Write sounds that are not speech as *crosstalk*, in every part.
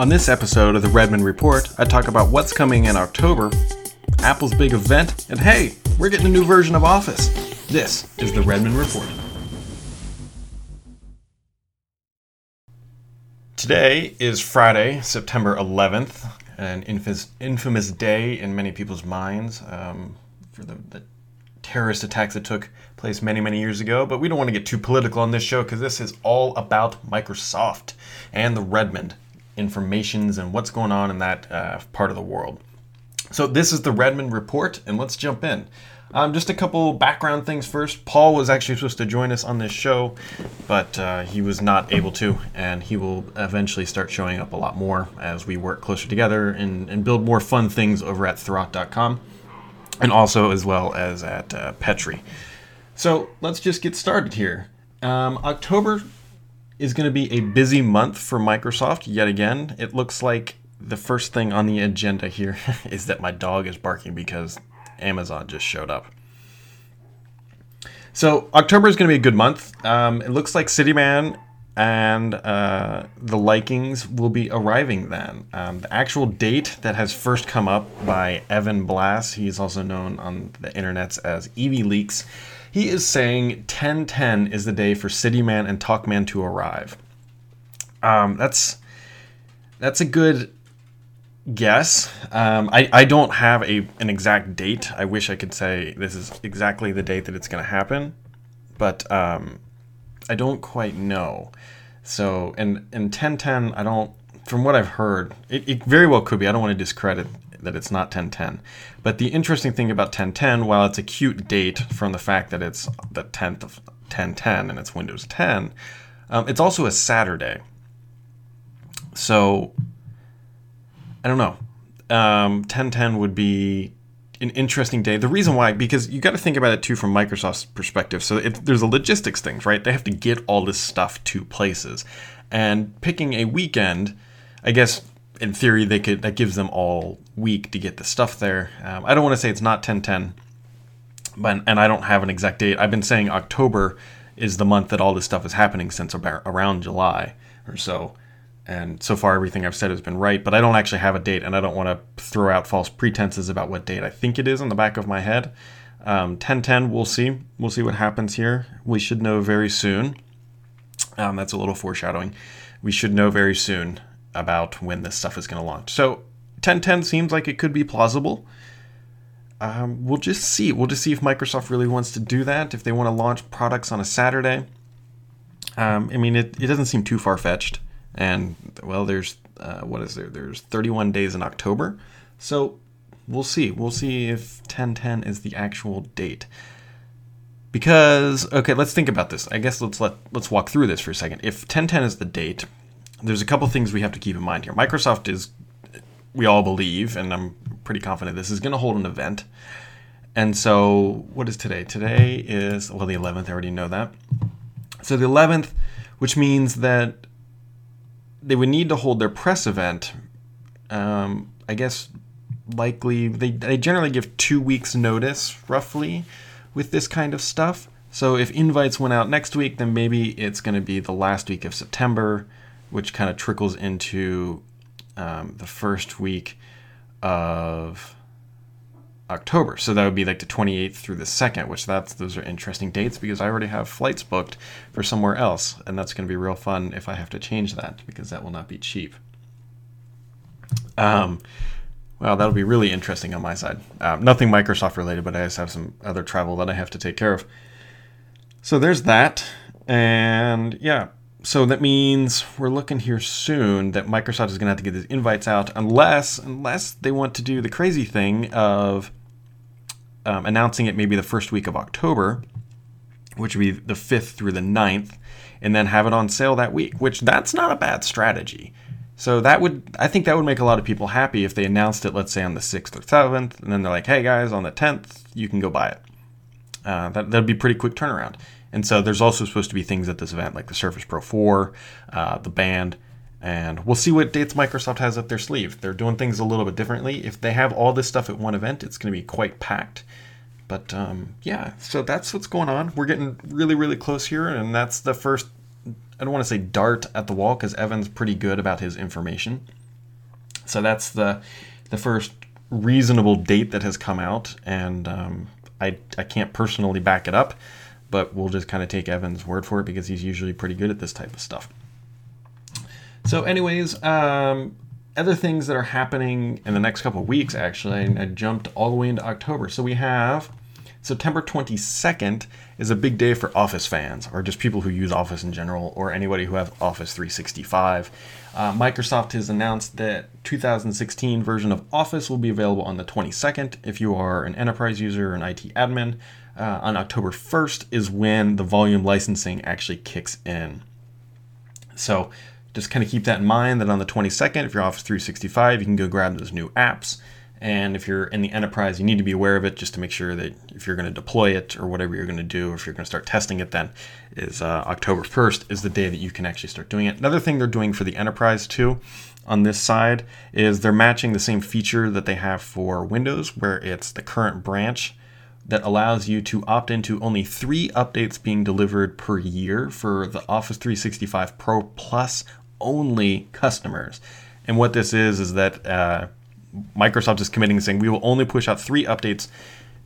On this episode of the Redmond Report, I talk about what's coming in October, Apple's big event, and hey, we're getting a new version of Office. This is the Redmond Report. Today is Friday, September 11th, an infamous, infamous day in many people's minds um, for the, the terrorist attacks that took place many, many years ago. But we don't want to get too political on this show because this is all about Microsoft and the Redmond informations and what's going on in that uh, part of the world. So this is the Redmond Report, and let's jump in. Um, just a couple background things first. Paul was actually supposed to join us on this show, but uh, he was not able to, and he will eventually start showing up a lot more as we work closer together and, and build more fun things over at Thurrott.com, and also as well as at uh, Petri. So let's just get started here. Um, October is going to be a busy month for Microsoft yet again. It looks like the first thing on the agenda here *laughs* is that my dog is barking because Amazon just showed up. So October is going to be a good month. Um, it looks like Cityman and uh, the Likings will be arriving then. Um, the actual date that has first come up by Evan Blass, he's also known on the internets as evleaks. He is saying 1010 is the day for Cityman and Talkman to arrive. Um, that's that's a good guess. Um, I, I don't have a an exact date. I wish I could say this is exactly the date that it's going to happen, but um, I don't quite know. So, and in 1010, I don't. From what I've heard, it, it very well could be. I don't want to discredit that it's not 1010. But the interesting thing about 1010, while it's a cute date from the fact that it's the 10th of 1010 and it's Windows 10, um, it's also a Saturday. So I don't know. Um, 1010 would be an interesting day. The reason why, because you got to think about it too from Microsoft's perspective. So it, there's a logistics things, right? They have to get all this stuff to places, and picking a weekend, I guess in theory they could that gives them all week to get the stuff there. Um, I don't want to say it's not 1010, but and I don't have an exact date. I've been saying October is the month that all this stuff is happening since about around July or so. And so far, everything I've said has been right, but I don't actually have a date, and I don't want to throw out false pretenses about what date I think it is on the back of my head. Um, 1010, we'll see. We'll see what happens here. We should know very soon. Um, that's a little foreshadowing. We should know very soon about when this stuff is going to launch. So 1010 seems like it could be plausible. Um, we'll just see. We'll just see if Microsoft really wants to do that, if they want to launch products on a Saturday. Um, I mean, it, it doesn't seem too far fetched and well, there's uh, what is there? There's 31 days in October, so we'll see. We'll see if 1010 is the actual date. Because okay, let's think about this. I guess let's let let's walk through this for a second. If 1010 is the date, there's a couple things we have to keep in mind here. Microsoft is, we all believe, and I'm pretty confident this is going to hold an event. And so, what is today? Today is well, the 11th. I already know that. So the 11th, which means that they would need to hold their press event. Um, I guess likely they they generally give two weeks notice roughly with this kind of stuff. So if invites went out next week, then maybe it's going to be the last week of September, which kind of trickles into um, the first week of October. So that would be like the 28th through the 2nd, which that's those are interesting dates because I already have flights booked for somewhere else, and that's going to be real fun if I have to change that because that will not be cheap. Um, well, that'll be really interesting on my side. Um, nothing Microsoft related, but I just have some other travel that I have to take care of. So there's that, and yeah, so that means we're looking here soon that Microsoft is going to have to get these invites out, unless unless they want to do the crazy thing of um, announcing it maybe the first week of October, which would be the 5th through the 9th, and then have it on sale that week, which that's not a bad strategy. So that would, I think that would make a lot of people happy if they announced it, let's say on the 6th or 7th, and then they're like, hey guys, on the 10th, you can go buy it. Uh, that, that'd be pretty quick turnaround. And so there's also supposed to be things at this event like the Surface Pro 4, uh, the band, and we'll see what dates Microsoft has up their sleeve. They're doing things a little bit differently. If they have all this stuff at one event, it's going to be quite packed. But um, yeah, so that's what's going on. We're getting really, really close here, and that's the first. I don't want to say dart at the wall because Evan's pretty good about his information. So that's the the first reasonable date that has come out, and um, I I can't personally back it up, but we'll just kind of take Evan's word for it because he's usually pretty good at this type of stuff. So, anyways, um, other things that are happening in the next couple weeks, actually, I jumped all the way into October. So we have September 22nd is a big day for Office fans, or just people who use Office in general, or anybody who has Office 365. Uh, Microsoft has announced that 2016 version of Office will be available on the 22nd if you are an enterprise user or an IT admin. Uh, on October 1st is when the volume licensing actually kicks in. So just kind of keep that in mind that on the 22nd, if you're Office 365, you can go grab those new apps. And if you're in the enterprise, you need to be aware of it just to make sure that if you're going to deploy it or whatever you're going to do, or if you're going to start testing it, then is uh, October 1st is the day that you can actually start doing it. Another thing they're doing for the enterprise too on this side is they're matching the same feature that they have for Windows, where it's the current branch that allows you to opt into only three updates being delivered per year for the Office 365 Pro Plus only customers. And what this is is that uh, Microsoft is committing saying we will only push out three updates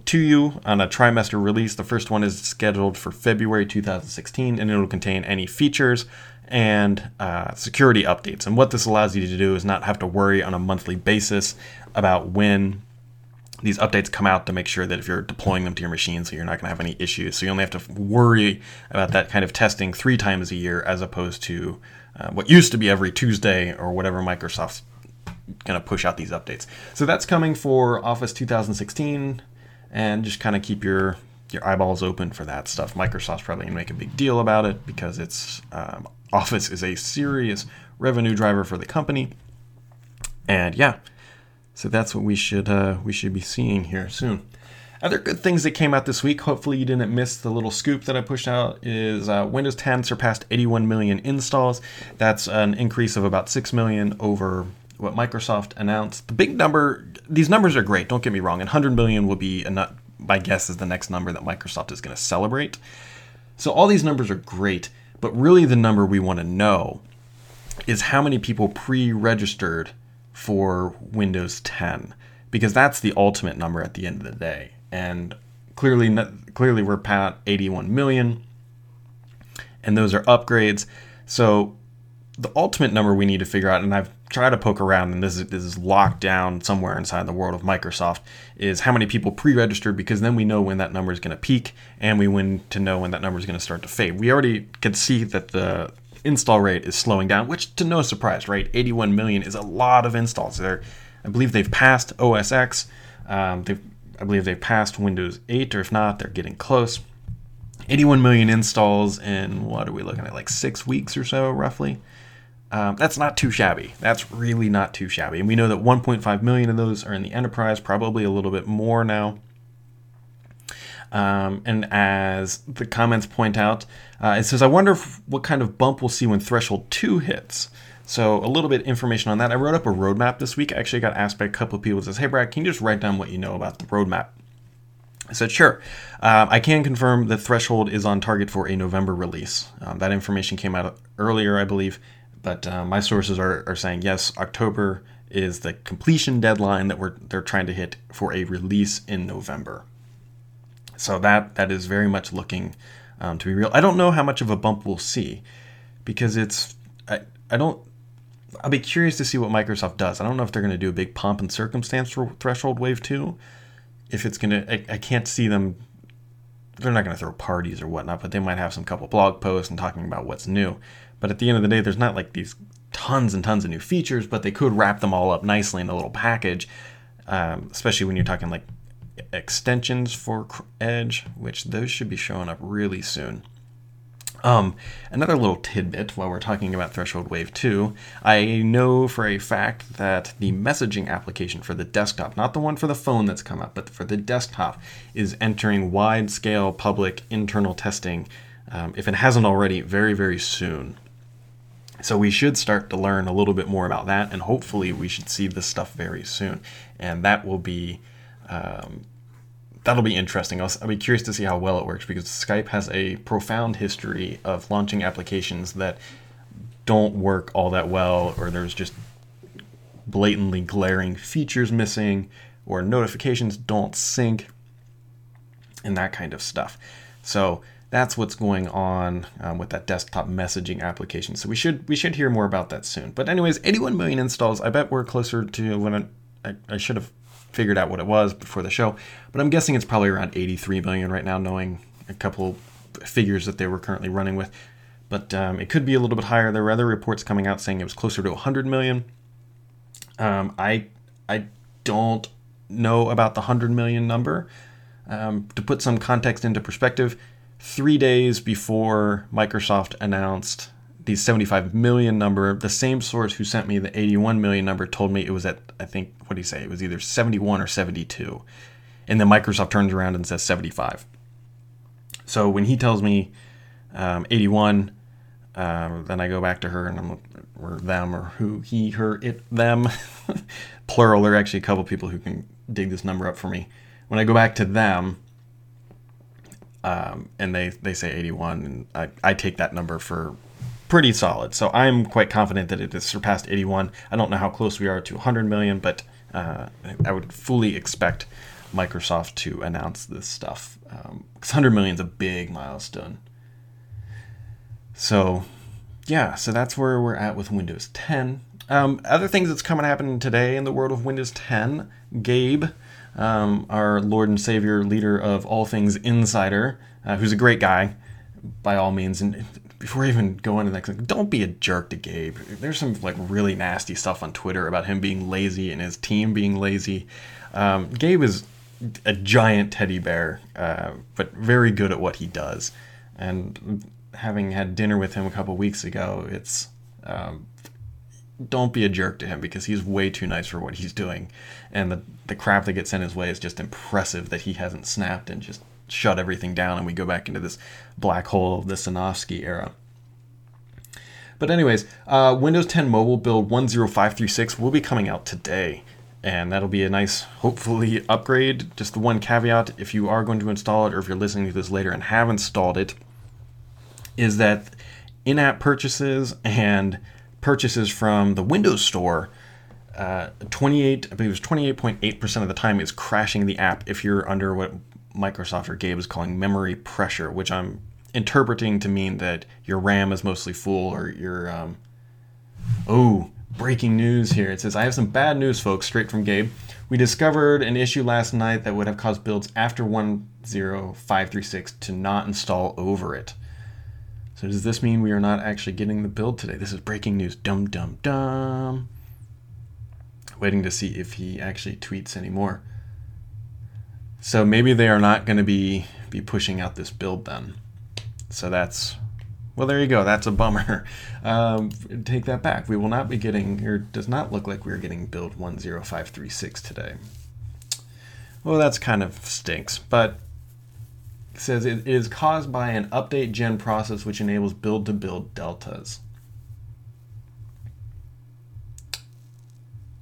to you on a trimester release. The first one is scheduled for February 2016, and it will contain any features and uh, security updates. And what this allows you to do is not have to worry on a monthly basis about when these updates come out to make sure that if you're deploying them to your machine, so you're not going to have any issues. So you only have to worry about that kind of testing three times a year as opposed to uh, what used to be every Tuesday or whatever Microsoft's going to push out these updates. So that's coming for Office 2016, and just kind of keep your your eyeballs open for that stuff. Microsoft's probably going to make a big deal about it because it's um, Office is a serious revenue driver for the company, and yeah, so that's what we should uh, we should be seeing here soon. Other good things that came out this week, hopefully you didn't miss the little scoop that I pushed out, is uh, Windows 10 surpassed 81 million installs. That's an increase of about 6 million over what Microsoft announced. The big number, these numbers are great, don't get me wrong, and 100 million will be, a, my guess is the next number that Microsoft is going to celebrate. So all these numbers are great, but really the number we want to know is how many people pre registered for Windows 10, because that's the ultimate number at the end of the day. And clearly clearly we're pat 81 million and those are upgrades. So the ultimate number we need to figure out and i've tried to poke around and this is, this is locked down somewhere inside the world of microsoft is how many people pre-registered because then we know when that number is going to peak and we win to know when that number is going to start to fade. We already can see that the install rate is slowing down which to no surprise right 81 million is a lot of installs there i believe they've passed os x um, they've I believe they've passed Windows 8, or if not, they're getting close. 81 million installs in what are we looking at, like six weeks or so, roughly. Um, that's not too shabby. That's really not too shabby. And we know that 1.5 million of those are in the enterprise, probably a little bit more now. Um, and as the comments point out, uh, it says, I wonder if, what kind of bump we'll see when Threshold 2 hits. So a little bit information on that. I wrote up a roadmap this week. I actually got asked by a couple of people says, "Hey Brad, can you just write down what you know about the roadmap?" I said, "Sure." Uh, I can confirm that Threshold is on target for a November release. Um, that information came out earlier, I believe, but uh, my sources are, are saying yes, October is the completion deadline that we're they're trying to hit for a release in November. So that that is very much looking um, to be real. I don't know how much of a bump we'll see because it's I, I don't I'll be curious to see what Microsoft does. I don't know if they're going to do a big pomp and circumstance for Threshold Wave 2. If it's going to, I, I can't see them, they're not going to throw parties or whatnot, but they might have some couple blog posts and talking about what's new. But at the end of the day, there's not like these tons and tons of new features, but they could wrap them all up nicely in a little package, um, especially when you're talking like extensions for Edge, which those should be showing up really soon. Um, another little tidbit while we're talking about Threshold Wave 2, I know for a fact that the messaging application for the desktop, not the one for the phone that's come up, but for the desktop, is entering wide scale public internal testing, um, if it hasn't already, very, very soon. So we should start to learn a little bit more about that, and hopefully we should see this stuff very soon. And that will be um, that'll be interesting. I'll, I'll, be curious to see how well it works because Skype has a profound history of launching applications that don't work all that well, or there's just blatantly glaring features missing or notifications don't sync and that kind of stuff. So that's what's going on um, with that desktop messaging application. So we should we should hear more about that soon. But anyways, 81 million installs. I bet we're closer to when I, I, I should have figured out what it was before the show, but I'm guessing it's probably around 83 million right now, knowing a couple figures that they were currently running with. But um, it could be a little bit higher. There were other reports coming out saying it was closer to 100 million. Um, I I don't know about the 100 million number. Um, to put some context into perspective, three days before Microsoft announced the 75 million number, the same source who sent me the 81 million number told me it was at, I think, what do you say? It was either 71 or 72. And then Microsoft turns around and says 75. So when he tells me um, 81, uh, then I go back to her and I'm or them or who he, her, it, them, *laughs* plural. There are actually a couple people who can dig this number up for me. When I go back to them, um, and they they say 81, and I, I take that number for pretty solid. So I'm quite confident that it has surpassed 81. I don't know how close we are to 100 million, but uh, I would fully expect Microsoft to announce this stuff. Um, 100 million is a big milestone. So, yeah, so that's where we're at with Windows 10. Um, other things that's coming happening today in the world of Windows 10, Gabe, um, our Lord and Savior, leader of all things Insider, uh, who's a great guy by all means. And before I even go into the next thing, don't be a jerk to Gabe. There's some like really nasty stuff on Twitter about him being lazy and his team being lazy. Um, Gabe is a giant teddy bear, uh, but very good at what he does. And having had dinner with him a couple weeks ago, it's um, don't be a jerk to him because he's way too nice for what he's doing. And the, the crap that gets sent his way is just impressive that he hasn't snapped and just shut everything down and we go back into this black hole of the Sinofsky era. But anyways, uh, Windows 10 Mobile build 10536 will be coming out today. And that'll be a nice, hopefully, upgrade. Just the one caveat if you are going to install it or if you're listening to this later and have installed it, is that in app purchases and purchases from the Windows Store, uh, 28, I believe it was 28.8% of the time is crashing the app if you're under what Microsoft or Gabe is calling memory pressure, which I'm interpreting to mean that your RAM is mostly full or your. Um, oh, breaking news here. It says, I have some bad news, folks, straight from Gabe. We discovered an issue last night that would have caused builds after 10536 to not install over it. So does this mean we are not actually getting the build today? This is breaking news. Dum dum dum. Waiting to see if he actually tweets anymore. So maybe they are not going to be be pushing out this build then. So that's well, there you go. That's a bummer. *laughs* Um, take that back. We will not be getting, or does not look like we're getting build 10536 today. Well, that's kind of stinks, but says it is caused by an update gen process which enables build to build deltas.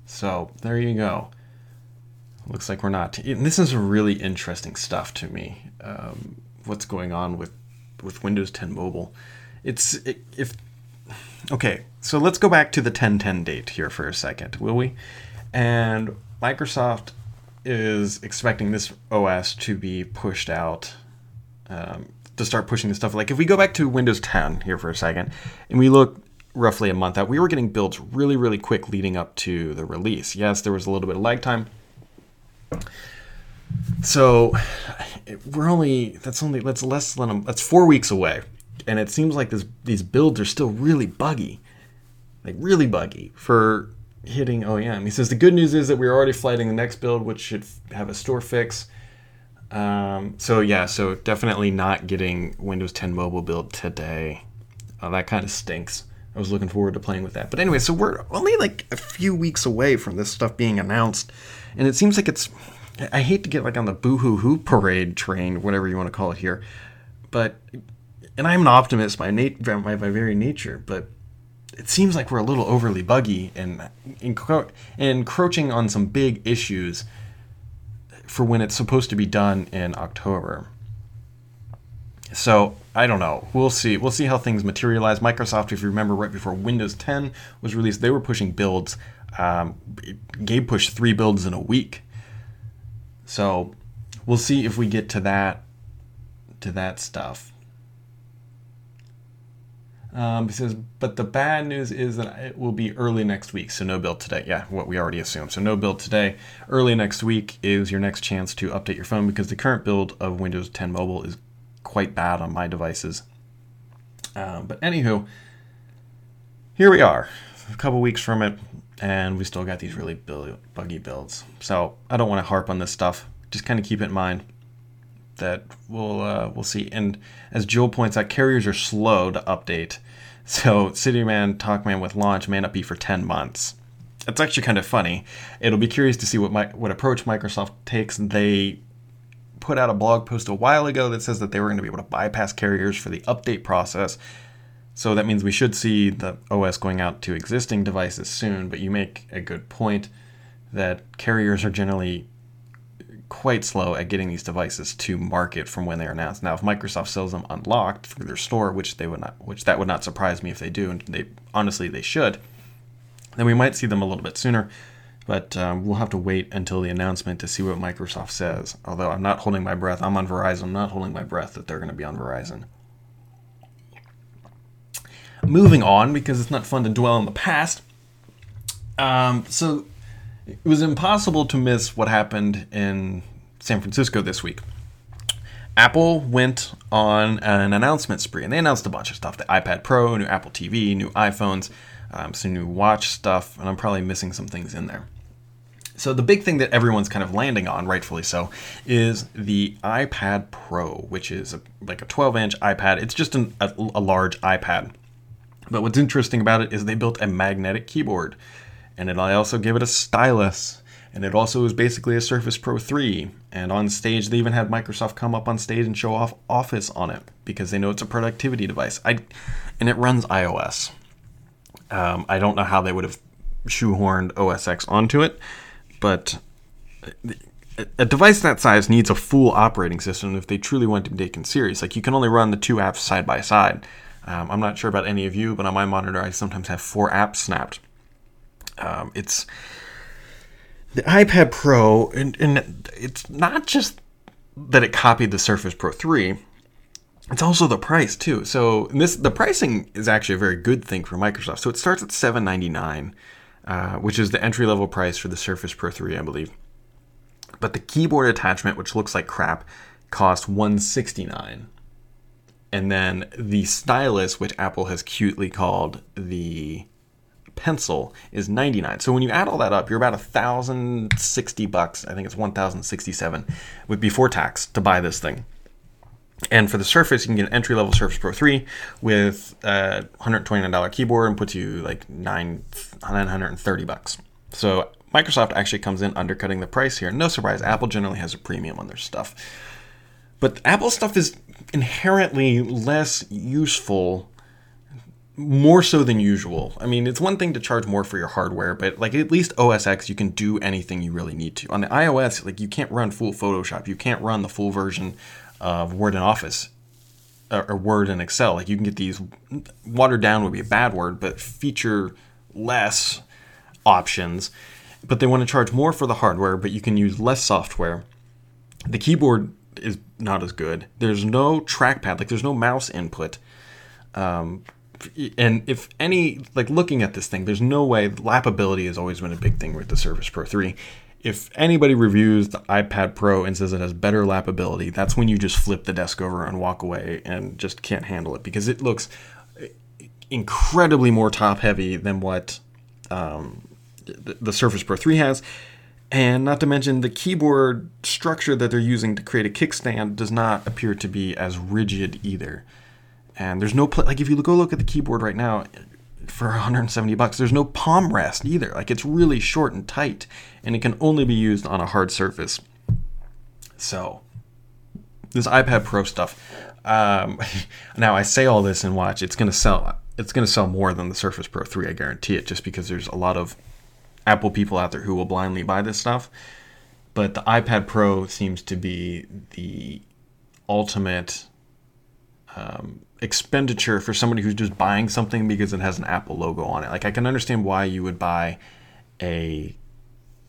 So there you go. Looks like we're not. And this is really interesting stuff to me. Um, what's going on with with Windows 10 Mobile? It's it, if okay. So let's go back to the 1010 date here for a second, will we? And Microsoft is expecting this OS to be pushed out um, to start pushing the stuff. Like if we go back to Windows 10 here for a second, and we look roughly a month out, we were getting builds really, really quick leading up to the release. Yes, there was a little bit of lag time. So we're only that's only that's less than a, that's four weeks away, and it seems like this these builds are still really buggy, like really buggy for hitting OEM. He says the good news is that we're already flighting the next build, which should have a store fix. Um, so yeah, so definitely not getting Windows 10 mobile build today. Uh, that kind of stinks. I was looking forward to playing with that. But anyway, so we're only like a few weeks away from this stuff being announced, and it seems like it's. I hate to get like on the boo hoo hoo parade train, whatever you want to call it here, but and I'm an optimist by nat- by, by very nature, but it seems like we're a little overly buggy and encro- encroaching on some big issues for when it's supposed to be done in October. So I don't know. We'll see. We'll see how things materialize. Microsoft, if you remember, right before Windows 10 was released, they were pushing builds. Um, Gabe pushed three builds in a week. So we'll see if we get to that to that stuff. Um, he says, but the bad news is that it will be early next week, so no build today. Yeah, what we already assumed. So no build today. Early next week is your next chance to update your phone because the current build of Windows 10 Mobile is quite bad on my devices. Um, but anywho, here we are, a couple weeks from it, and we still got these really buggy builds. So I don't want to harp on this stuff. Just kind of keep it in mind that we'll uh, we'll see. And as Joel points out, carriers are slow to update. *laughs* So CityMan TalkMan with launch may not be for 10 months. It's actually kind of funny. It'll be curious to see what my, what approach Microsoft takes. They put out a blog post a while ago that says that they were going to be able to bypass carriers for the update process. So that means we should see the OS going out to existing devices soon. But you make a good point that carriers are generally quite slow at getting these devices to market from when they're announced. Now, if Microsoft sells them unlocked through their store, which they would not, which that would not surprise me if they do, and they honestly they should, then we might see them a little bit sooner. But um, we'll have to wait until the announcement to see what Microsoft says. Although I'm not holding my breath, I'm on Verizon. I'm not holding my breath that they're going to be on Verizon. Moving on, because it's not fun to dwell on the past. Um, so it was impossible to miss what happened in San Francisco this week. Apple went on an announcement spree and they announced a bunch of stuff the iPad Pro, new Apple TV, new iPhones, um, some new watch stuff, and I'm probably missing some things in there. So, the big thing that everyone's kind of landing on, rightfully so, is the iPad Pro, which is a, like a 12 inch iPad. It's just an, a, a large iPad. But what's interesting about it is they built a magnetic keyboard and it, I also give it a stylus. And it also is basically a Surface Pro 3. And on stage, they even had Microsoft come up on stage and show off Office on it because they know it's a productivity device. I, and it runs iOS. Um, I don't know how they would have shoehorned OS X onto it, but a device that size needs a full operating system if they truly want to be taken serious. Like you can only run the two apps side by side. Um, I'm not sure about any of you, but on my monitor, I sometimes have four apps snapped um, it's the iPad Pro, and, and it's not just that it copied the Surface Pro 3. It's also the price too. So this the pricing is actually a very good thing for Microsoft. So it starts at 799, uh, which is the entry level price for the Surface Pro 3, I believe. But the keyboard attachment, which looks like crap, costs 169 and then the stylus, which Apple has cutely called the pencil is 99. So when you add all that up, you're about 1060 bucks. I think it's 1067 with before tax to buy this thing. And for the Surface, you can get an entry level Surface Pro 3 with a $129 keyboard and puts you like nine, 930 bucks. So Microsoft actually comes in undercutting the price here. No surprise, Apple generally has a premium on their stuff. But Apple stuff is inherently less useful more so than usual. I mean, it's one thing to charge more for your hardware, but like at least OS X, you can do anything you really need to. On the iOS, like you can't run full Photoshop, you can't run the full version of Word and Office or Word and Excel. Like you can get these watered down would be a bad word, but feature less options. But they want to charge more for the hardware, but you can use less software. The keyboard is not as good. There's no trackpad, like there's no mouse input. Um, and if any like looking at this thing, there's no way lappability has always been a big thing with the Surface Pro 3. If anybody reviews the iPad Pro and says it has better lappability, that's when you just flip the desk over and walk away and just can't handle it because it looks incredibly more top heavy than what um, the, the Surface Pro 3 has. And not to mention, the keyboard structure that they're using to create a kickstand does not appear to be as rigid either and there's no pl- like if you go look at the keyboard right now for 170 bucks there's no palm rest either. Like it's really short and tight and it can only be used on a hard surface. So this ipad pro stuff um, *laughs* now i say all this and watch it's to sell it's to sell more than the surface pro 3 i guarantee it just because there's a lot of apple people out there who will blindly buy this stuff. But the ipad pro seems to be the ultimate um, expenditure for somebody who's just buying something because it has an Apple logo on it. Like I can understand why you would buy a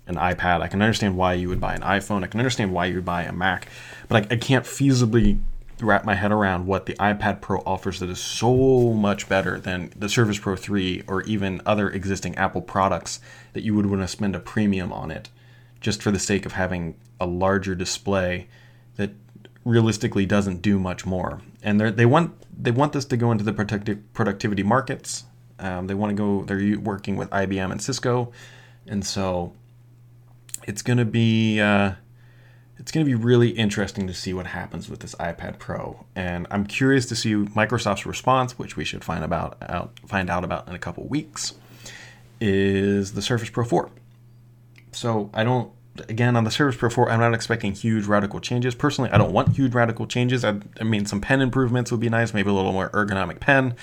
an iPad. I can understand why you would buy an iPhone. I can understand why you would buy a Mac, but I, I can't feasibly wrap my head around what the iPad Pro offers that is so much better than the Surface Pro 3 or even other existing Apple products that you would want to spend a premium on it just for the sake of having a larger display that realistically doesn't do much more. And they want they want this to go into the productivity markets. Um, they want to go. They're working with IBM and Cisco, and so it's to be uh, it's to be really interesting to see what happens with this iPad Pro. And I'm curious to see Microsoft's response, which we should find about out find out about in a couple weeks. Is the Surface Pro 4? So I don't again on the Surface Pro 4, I'm not expecting huge radical changes. Personally, I don't want huge radical changes. I, I mean, some pen improvements would be nice, maybe a little more ergonomic pen.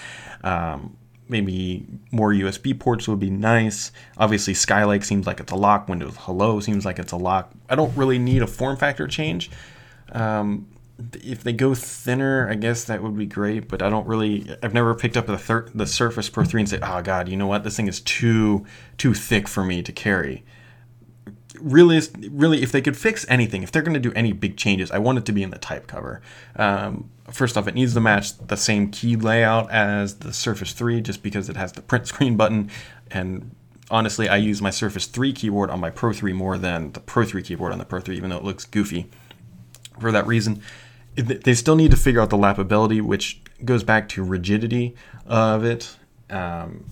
Um, maybe more USB ports would be nice. Obviously, Skylake seems like it's a lock. Windows Hello seems like it's a lock. I don't really need a form factor change. Um, if they go thinner, I guess that would be great. But I don't really. I've never picked up the thir- the Surface Pro 3 and said, "Oh God, you know what? This thing is too too thick for me to carry." Really, really, if they could fix anything, if they're going to do any big changes, I want it to be in the type cover. Um, first off, it needs to match the same key layout as the Surface 3, just because it has the print screen button. And honestly, I use my Surface 3 keyboard on my Pro 3 more than the Pro 3 keyboard on the Pro 3, even though it looks goofy. For that reason, they still need to figure out the lappability, which goes back to rigidity of it. Um,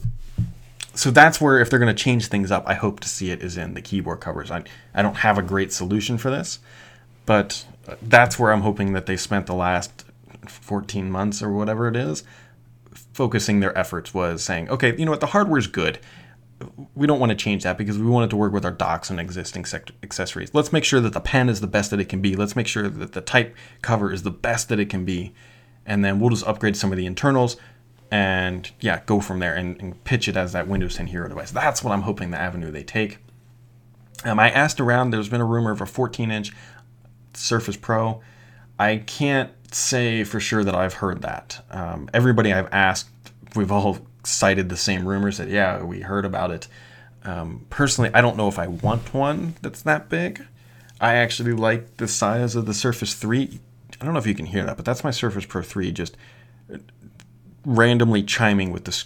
so that's where if they're going to change things up, I hope to see it is in the keyboard covers. I I don't have a great solution for this, but uh, that's where I'm hoping that they spent the last 14 months or whatever it is focusing their efforts was saying, okay, you know what, the hardware's good. We don't want to change that because we want it to work with our docks and existing accessories. Let's make sure that the pen is the best that it can be. Let's make sure that the type cover is the best that it can be. And then we'll just upgrade some of the internals and yeah, go from there and, and, pitch it as that Windows 10 Hero device. That's what I'm hoping the avenue they take. Um, I asked around. There's been a rumor of a 14-inch Surface Pro. I can't say for sure that I've heard that. Um, everybody I've asked, we've all cited the same rumors that yeah, we heard about it. Um, personally, I don't know if I want one that's that big. I actually like the size of the Surface 3. I don't know if you can hear that, but that's my Surface Pro 3 just randomly chiming with the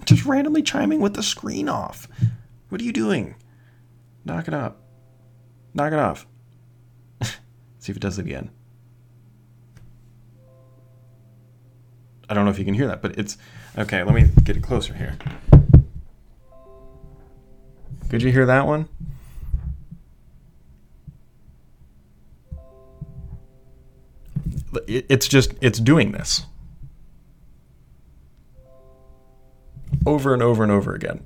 *laughs* just randomly chiming with the screen off. What are you doing? Knock it up. Knock it off. *laughs* See if it does it again. I don't know if you can hear that, but it's okay. Let me get it closer here. Could you hear that one? It's just it's doing this. Over and over and over again.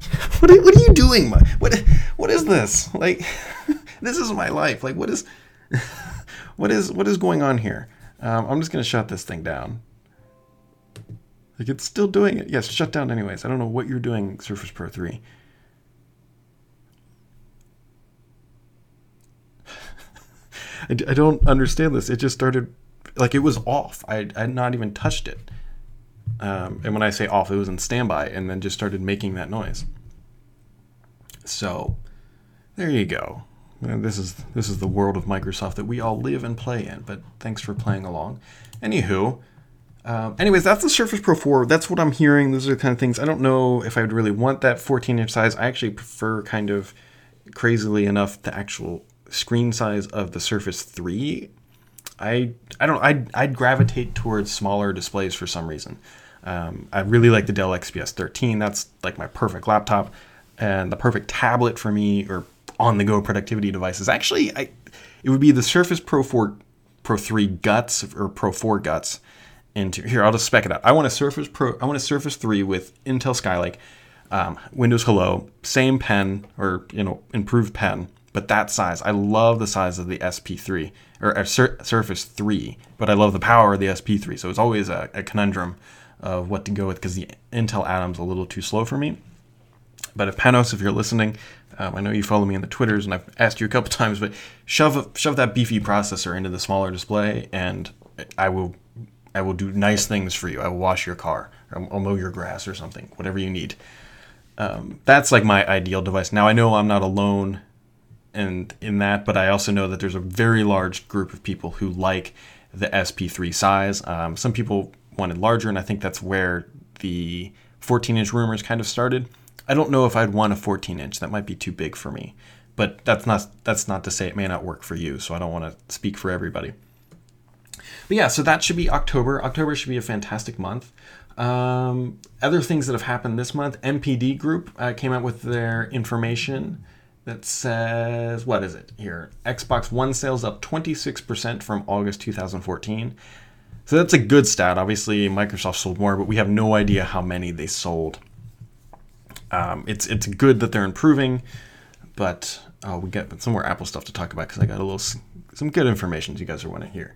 *laughs* what, are, what are you doing? What what is this? Like *laughs* this is my life. Like what is *laughs* what is what is going on here? Um, I'm just gonna shut this thing down. Like it's still doing it. Yes, shut down anyways. I don't know what you're doing, Surface Pro 3. I, I don't understand this. It just started like it was off. I had not even touched it. Um, and when I say off, it was in standby, and then just started making that noise. So, there you go. This is this is the world of Microsoft that we all live and play in. But thanks for playing along. Anywho, um, anyways, that's the Surface Pro 4. That's what I'm hearing. Those are the kind of things. I don't know if I would really want that 14 inch size. I actually prefer kind of crazily enough the actual screen size of the Surface 3 I I don't I'd, I'd gravitate towards smaller displays for some reason. Um, I really like the Dell XPS 13. That's like my perfect laptop, and the perfect tablet for me or on-the-go productivity devices. Actually, I it would be the Surface Pro 4 Pro 3 Guts or Pro 4 Guts. Into here, I'll just spec it out. I want a Surface Pro. I want a Surface 3 with Intel Skylake, um, Windows Hello, same pen or you know improved pen, but that size. I love the size of the SP3 or Sur- Surface 3, but I love the power of the SP3. So it's always a, a conundrum of what to go with because the Intel Atom's a little too slow for me. But if Panos, if you're listening, Um, I know you follow me on the Twitters, and I've asked you a couple *laughs* times, but shove shove that beefy processor into the smaller display, and I will I will do nice things for you. I will wash your car, or I'll mow your grass, or something, whatever you need. Um, that's like my ideal device. Now I know I'm not alone, and in that, but I also know that there's a very large group of people who like the SP3 size. Um, some people wanted larger, and I think that's where the 14 inch rumors kind of started. I don't know if I'd want a 14 inch. That might be too big for me. But that's not that's not to say it may not work for you. So I don't want to speak for everybody. But yeah, so that should be October. October should be a fantastic month. Um, other things that have happened this month: NPD Group uh, came out with their information that says what is it here? Xbox One sales up 26% from August 2014. So that's a good stat. Obviously, Microsoft sold more, but we have no idea how many they sold. Um, it's it's good that they're improving, but oh, we got some more Apple stuff to talk about because I got a little some good information you guys are want to hear.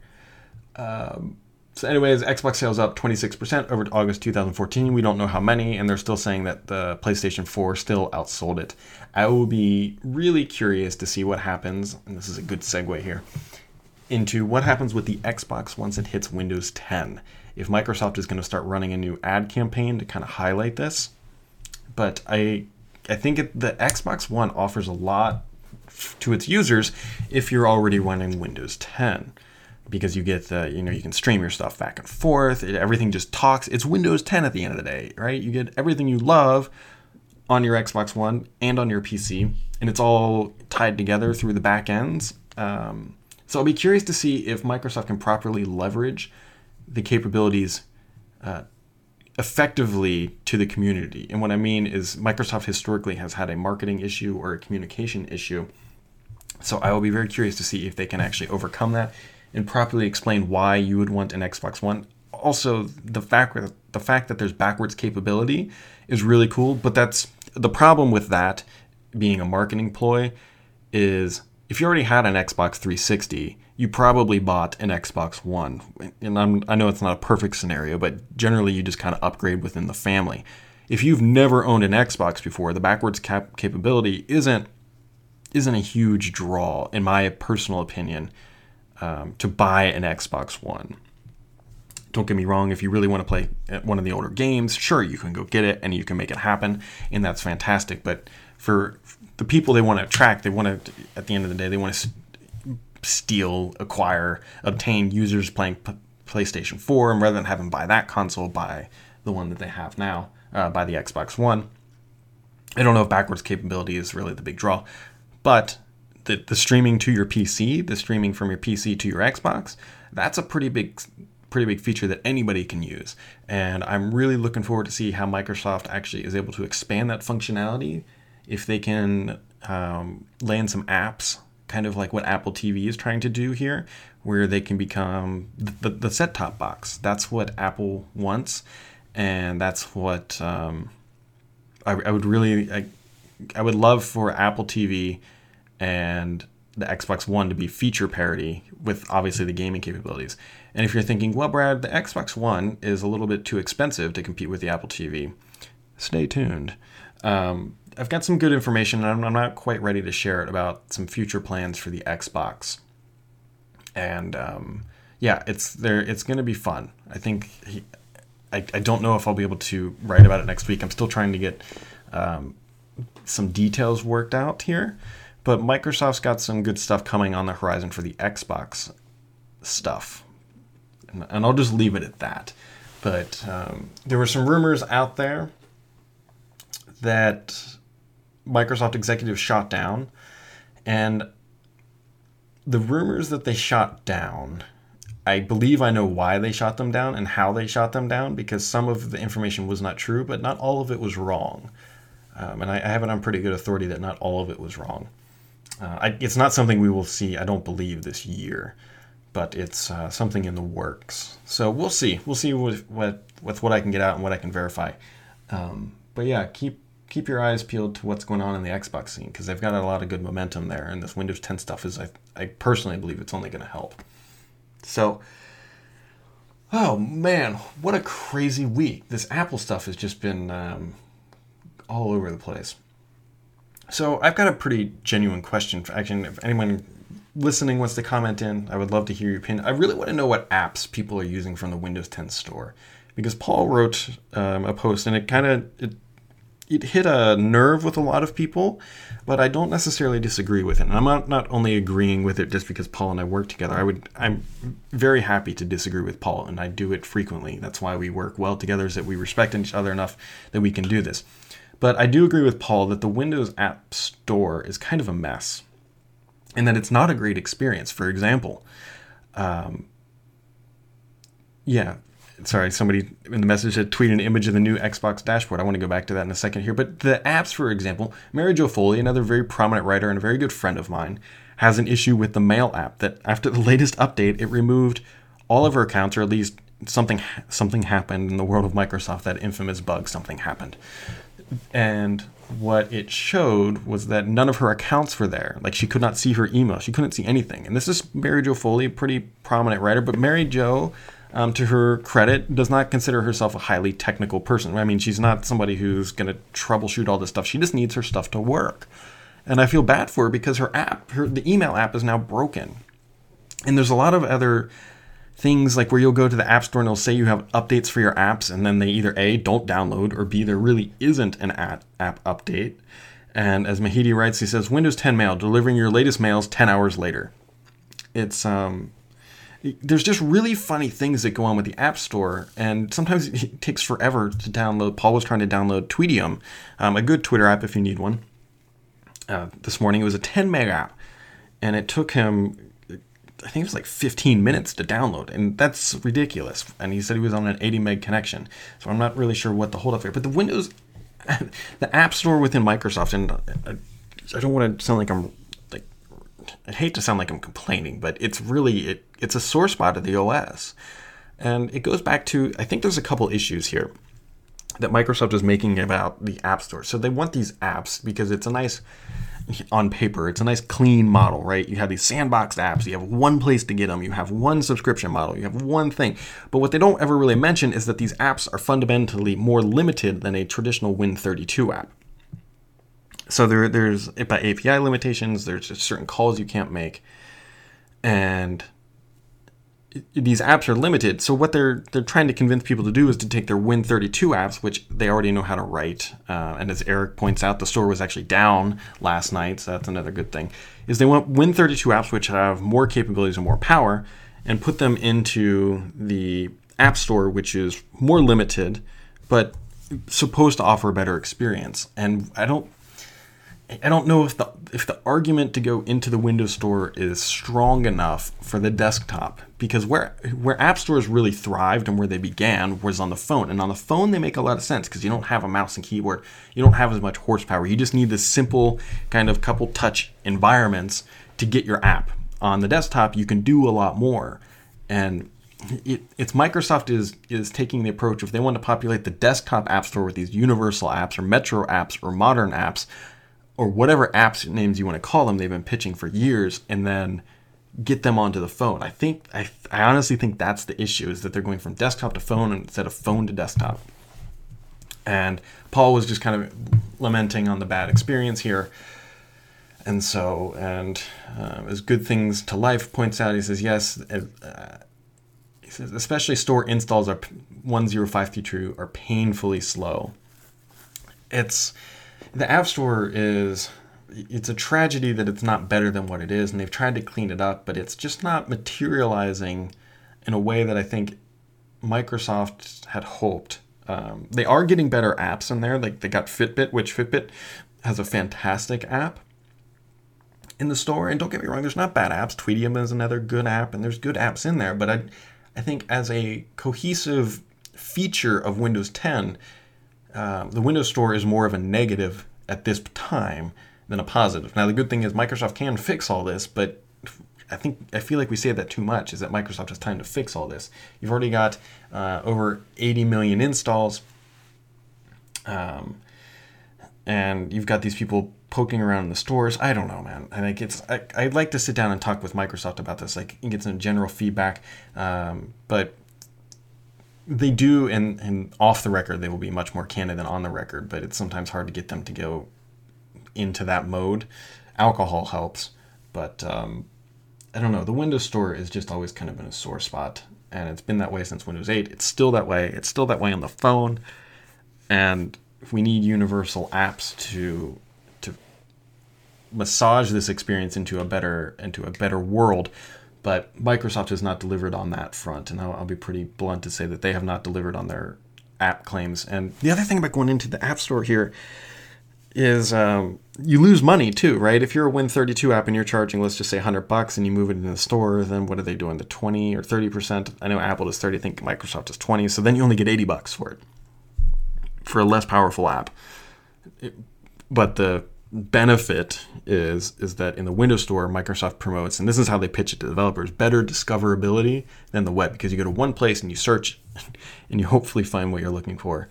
Um, so, anyways, Xbox sales up 26% over August 2014. We don't know how many, and they're still saying that the PlayStation 4 still outsold it. I will be really curious to see what happens, and this is a good segue here, into what happens with the Xbox once it hits Windows 10. If Microsoft is going to start running a new ad campaign to kind of highlight this, but I I think it, the Xbox One offers a lot to its users if you're already running Windows 10 because you get the you know you can stream your stuff back and forth it, everything just talks it's windows 10 at the end of the day right you get everything you love on your xbox one and on your pc and it's all tied together through the back ends. Um, so i'll be curious to see if microsoft can properly leverage the capabilities uh, effectively to the community. And what i mean is microsoft historically has had a marketing issue or a communication issue. So i will be very curious to see if they can actually overcome that and properly explain why you would want an Xbox One. Also, the fact the fact that there's backwards capability is really cool, but that's the problem with that being a marketing ploy is if you already had an Xbox 360, you probably bought an Xbox One. And I'm, i know it's not a perfect scenario, but generally you just kind of upgrade within the family. If you've never owned an Xbox before, the backwards cap- capability isn't isn't a huge draw, in my personal opinion um, to buy an Xbox One. Don't get me wrong, if you really want to play one of the older games, sure, you can go get it and you can make it happen, and that's fantastic. But for the people they want to attract, they want to, at the end of the day, they want to steal, acquire, obtain users playing P- PlayStation 4, and rather than have them buy that console, buy the one that they have now, uh, buy the Xbox One. I don't know if backwards capability is really the big draw, but the, the streaming to your PC, the streaming from your PC to your Xbox, that's a pretty big pretty big feature that anybody can use. And I'm really looking forward to see how Microsoft actually is able to expand that functionality if they can um, land some apps, kind of like what Apple TV is trying to do here, where they can become the, the, the set top box. That's what Apple wants, and that's what um, I, I would really I, I would love for Apple TV and the Xbox One to be feature parity with obviously the gaming capabilities. And if you're thinking, well, Brad, the Xbox One is a little bit too expensive to compete with the Apple TV, stay tuned. Um, I've got some good information, and I'm not quite ready to share it about some future plans for the Xbox. And um, yeah, it's there. It's going to be fun. I think. He, I, I don't know if I'll be able to write about it next week. I'm still trying to get um, some details worked out here. But Microsoft's got some good stuff coming on the horizon for the Xbox stuff. And, and I'll just leave it at that. But um, there were some rumors out there that Microsoft executives shot down. And the rumors that they shot down, I believe I know why they shot them down and how they shot them down because some of the information was not true, but not all of it was wrong. Um, and I, I, have it on pretty good authority that not all of it was wrong. Uh, I, it's not something we will see, I don't believe, this year, but it's uh, something in the works. So we'll see. We'll see with what with what I can get out and what I can verify. Um, but yeah, keep keep your eyes peeled to what's going on in the Xbox scene because they've got a lot of good momentum there, and this Windows 10 stuff is, I, I personally believe, it's only going to help. So, oh man, what a crazy week! This Apple stuff has just been um, all over the place. So I've got a pretty genuine question. For, actually, if anyone listening wants to comment in, I would love to hear your opinion. I really want to know what apps people are using from the Windows 10 store, because Paul wrote um, a post and it kind of it it hit a nerve with a lot of people, but I don't necessarily disagree with it. And I'm not, not only agreeing with it just because Paul and I work together. I would I'm very happy to disagree with Paul, and I do it frequently. That's why we work well together, is that we respect each other enough that we can do this. But I do agree with Paul that the Windows App Store is kind of a mess, and that it's not a great experience. For example, um, yeah, sorry, somebody in the message had tweeted an image of the new Xbox dashboard. I want to go back to that in a second here. But the apps, for example, Mary Jo Foley, another very prominent writer and a very good friend of mine, has an issue with the Mail app that after the *laughs* latest update, it removed all of her accounts, or at least something something happened in the world of Microsoft. That infamous bug, something happened, and what it showed was that none of her accounts were there. Like she could not see her email, she couldn't see anything. And this is Mary Jo Foley, a pretty prominent writer, but Mary Jo um, to her credit, does not consider herself a highly technical person. I mean, she's not somebody who's going to troubleshoot all this stuff. She just needs her stuff to work. And I feel bad for her because her app, her, the email app, is now broken. And there's a lot of other things like where you'll go to the App Store and it'll say you have updates for your apps, and then they either A, don't download, or B, there really isn't an app, update. And as Mahidi writes, he says, Windows 10 Mail, delivering your latest mails 10 hours later. It's um, there's just really funny things that go on with the App Store, and sometimes it *laughs* takes forever to download. Paul was trying to download Tweetium, um, a good Twitter app if you need one. Uh, this morning it was a 10 meg app, and it took him, I think it was like 15 minutes to download, and that's ridiculous. And he said he was on an 80 meg connection, so I'm not really sure what the holdup here. But the Windows, *laughs* the App Store within Microsoft, and I, I don't want to sound like I'm like I hate to sound like I'm complaining, but it's really it, it's a sore spot of the OS. And it goes back to I think there's a couple issues here that Microsoft is making about the App Store. So they want these apps because it's a nice on paper, it's a nice clean model, right? You have these sandboxed apps, you have one place to get them, you have one subscription model, you have one thing. But what they don't ever really mention is that these apps are fundamentally more limited than a traditional Win32 app so there, there's API limitations. There's certain calls you can't make, and these apps are limited. So what they're they're trying to convince people to do is to take their Win32 apps, which they already know how to write. Uh, and as Eric points out, the store was actually down last night, so that's another good thing. Is they want Win32 apps which have more capabilities and more power, and put them into the App Store, which is more limited, but supposed to offer a better experience. And I don't I don't know if the if the argument to go into the Windows Store is strong enough for the desktop because where where app stores really thrived and where they began was on the phone. And on the phone they make a lot of sense because you don't have a mouse and keyboard. You don't have as much horsepower. You just need this simple kind of couple touch environments to get your app. On the desktop you can do a lot more. And it, it's Microsoft is is taking the approach if they want to populate the desktop app store with these universal apps or metro apps or modern apps or whatever apps names you want to call them they've been pitching for years and then get them onto the phone. I think I, I honestly think that's the issue is that they're going from desktop to phone instead of phone to desktop. And Paul was just kind of lamenting on the bad experience here. And so, and uh, as good things to life points out, he says yes. Uh, he says especially store installs are 10532 are painfully slow. It's the App Store is it's a tragedy that it's not better than what it is, and they've tried to clean it up, but it's just not materializing in a way that I think Microsoft had hoped. Um, they are getting better apps in there, like they got Fitbit, which Fitbit has a fantastic app in the store. And don't get me wrong, there's not bad apps. Tweetium is another good app, and there's good apps in there. But I, I think as a cohesive feature of Windows 10, uh, the Windows Store is more of a negative at this time than a positive. Now, the good thing is Microsoft can fix all this, but I think I feel like we say that too much. Is that Microsoft has time to fix all this? You've already got uh, over 80 million installs, um, and you've got these people poking around in the stores. I don't know, man. I think it's. I, would like to sit down and talk with Microsoft about this, like get some general feedback. Um, but they do, and, and off the record, they will be much more candid than on the record, but it's sometimes hard to get them to go into that mode. Alcohol helps, but um, I don't know. The Windows Store is just always kind of been a sore spot, and it's been that way since Windows 8. It's still that way. It's still that way on the phone, and if we need universal apps to to massage this experience into a better into a better world. But Microsoft has not delivered on that front, and I'll, I'll be pretty blunt to say that they have not delivered on their app claims. And the other thing about going into the App Store here is um, you lose money too, right? If you're a Win32 app and you're charging, let's just say 100 bucks, and you move it into the store, then what are they doing? The 20 or 30 percent? I know Apple does 30. I think Microsoft is 20. So then you only get 80 bucks for it for a less powerful app. It, but the benefit is is that in the Windows Store, Microsoft promotes, and this is how they pitch it to developers: better discoverability than the web, because you go to one place and you search, *laughs* and you hopefully find what you're looking for.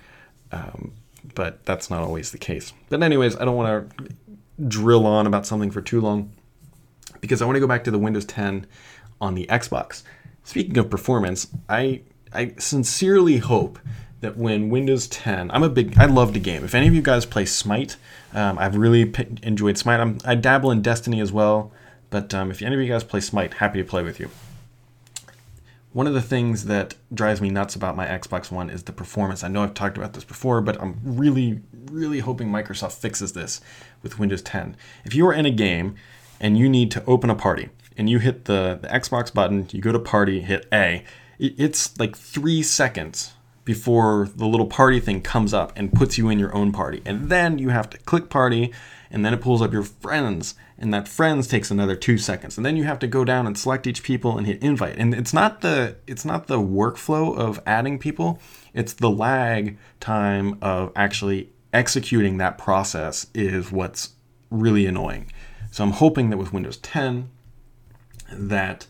Um, but that's not always the case. But anyways, I don't want to drill on about something for too long, because I want to go back to the Windows 10 on the Xbox. Speaking of performance, I I sincerely hope that when Windows 10, I'm a big, I love the game. If any of you guys play Smite, um, I've really p- enjoyed Smite. I'm, i dabble in Destiny as well, but um, if any of you guys play Smite, happy to play with you. One of the things that drives me nuts about my Xbox One is the performance. I know I've talked about this before, but I'm really, really hoping Microsoft fixes this with Windows 10. If you are in a game and you need to open a party and you hit the, the Xbox button, you go to party, hit A, it's like three seconds before the little party thing comes up and puts you in your own party. And then you have to click party, and then it pulls up your friends, and that friends takes another two seconds. And then you have to go down and select each people and hit invite. And it's not the it's not the workflow of adding people, it's the lag time of actually executing that process is what's really annoying. So I'm hoping that with Windows 10 that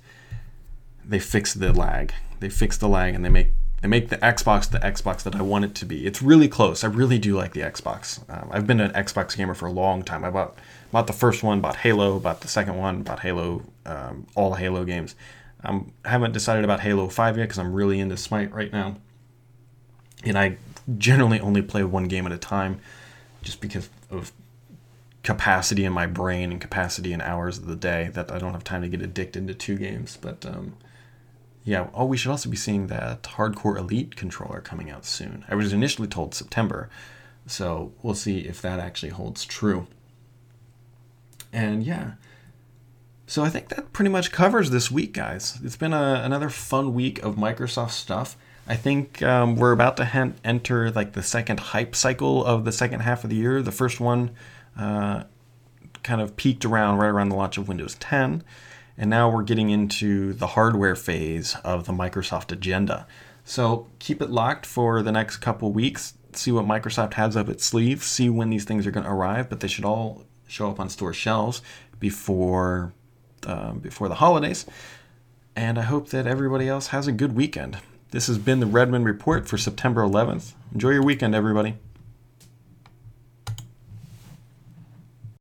they fix the lag. They fix the lag and they make they make the Xbox the Xbox that I want it to be. It's really close. I really do like the Xbox. Um, I've been an Xbox gamer for a long time. I bought bought the first one, bought Halo, bought the second one, bought Halo, um, all Halo games. I haven't decided about Halo 5 yet because I'm really into Smite right now. And I generally only play one game at a time just because of capacity in my brain and capacity in hours of the day that I don't have time to get addicted to two games. But um, yeah, oh, we should also be seeing that Hardcore Elite controller coming out soon. I was initially told September, so we'll see if that actually holds true. And yeah, so I think that pretty much covers this week, guys. It's been a, another fun week of Microsoft stuff. I think um, we're about to enter like the second hype cycle of the second half of the year. The first one uh, kind of peaked around right around the launch of Windows 10. And now we're getting into the hardware phase of the Microsoft agenda. So keep it locked for the next couple weeks. See what Microsoft has up its sleeve. See when these things are going to arrive. But they should all show up on store shelves before um, before the holidays. And I hope that everybody else has a good weekend. This has been the Redmond Report for September 11th. Enjoy your weekend, everybody.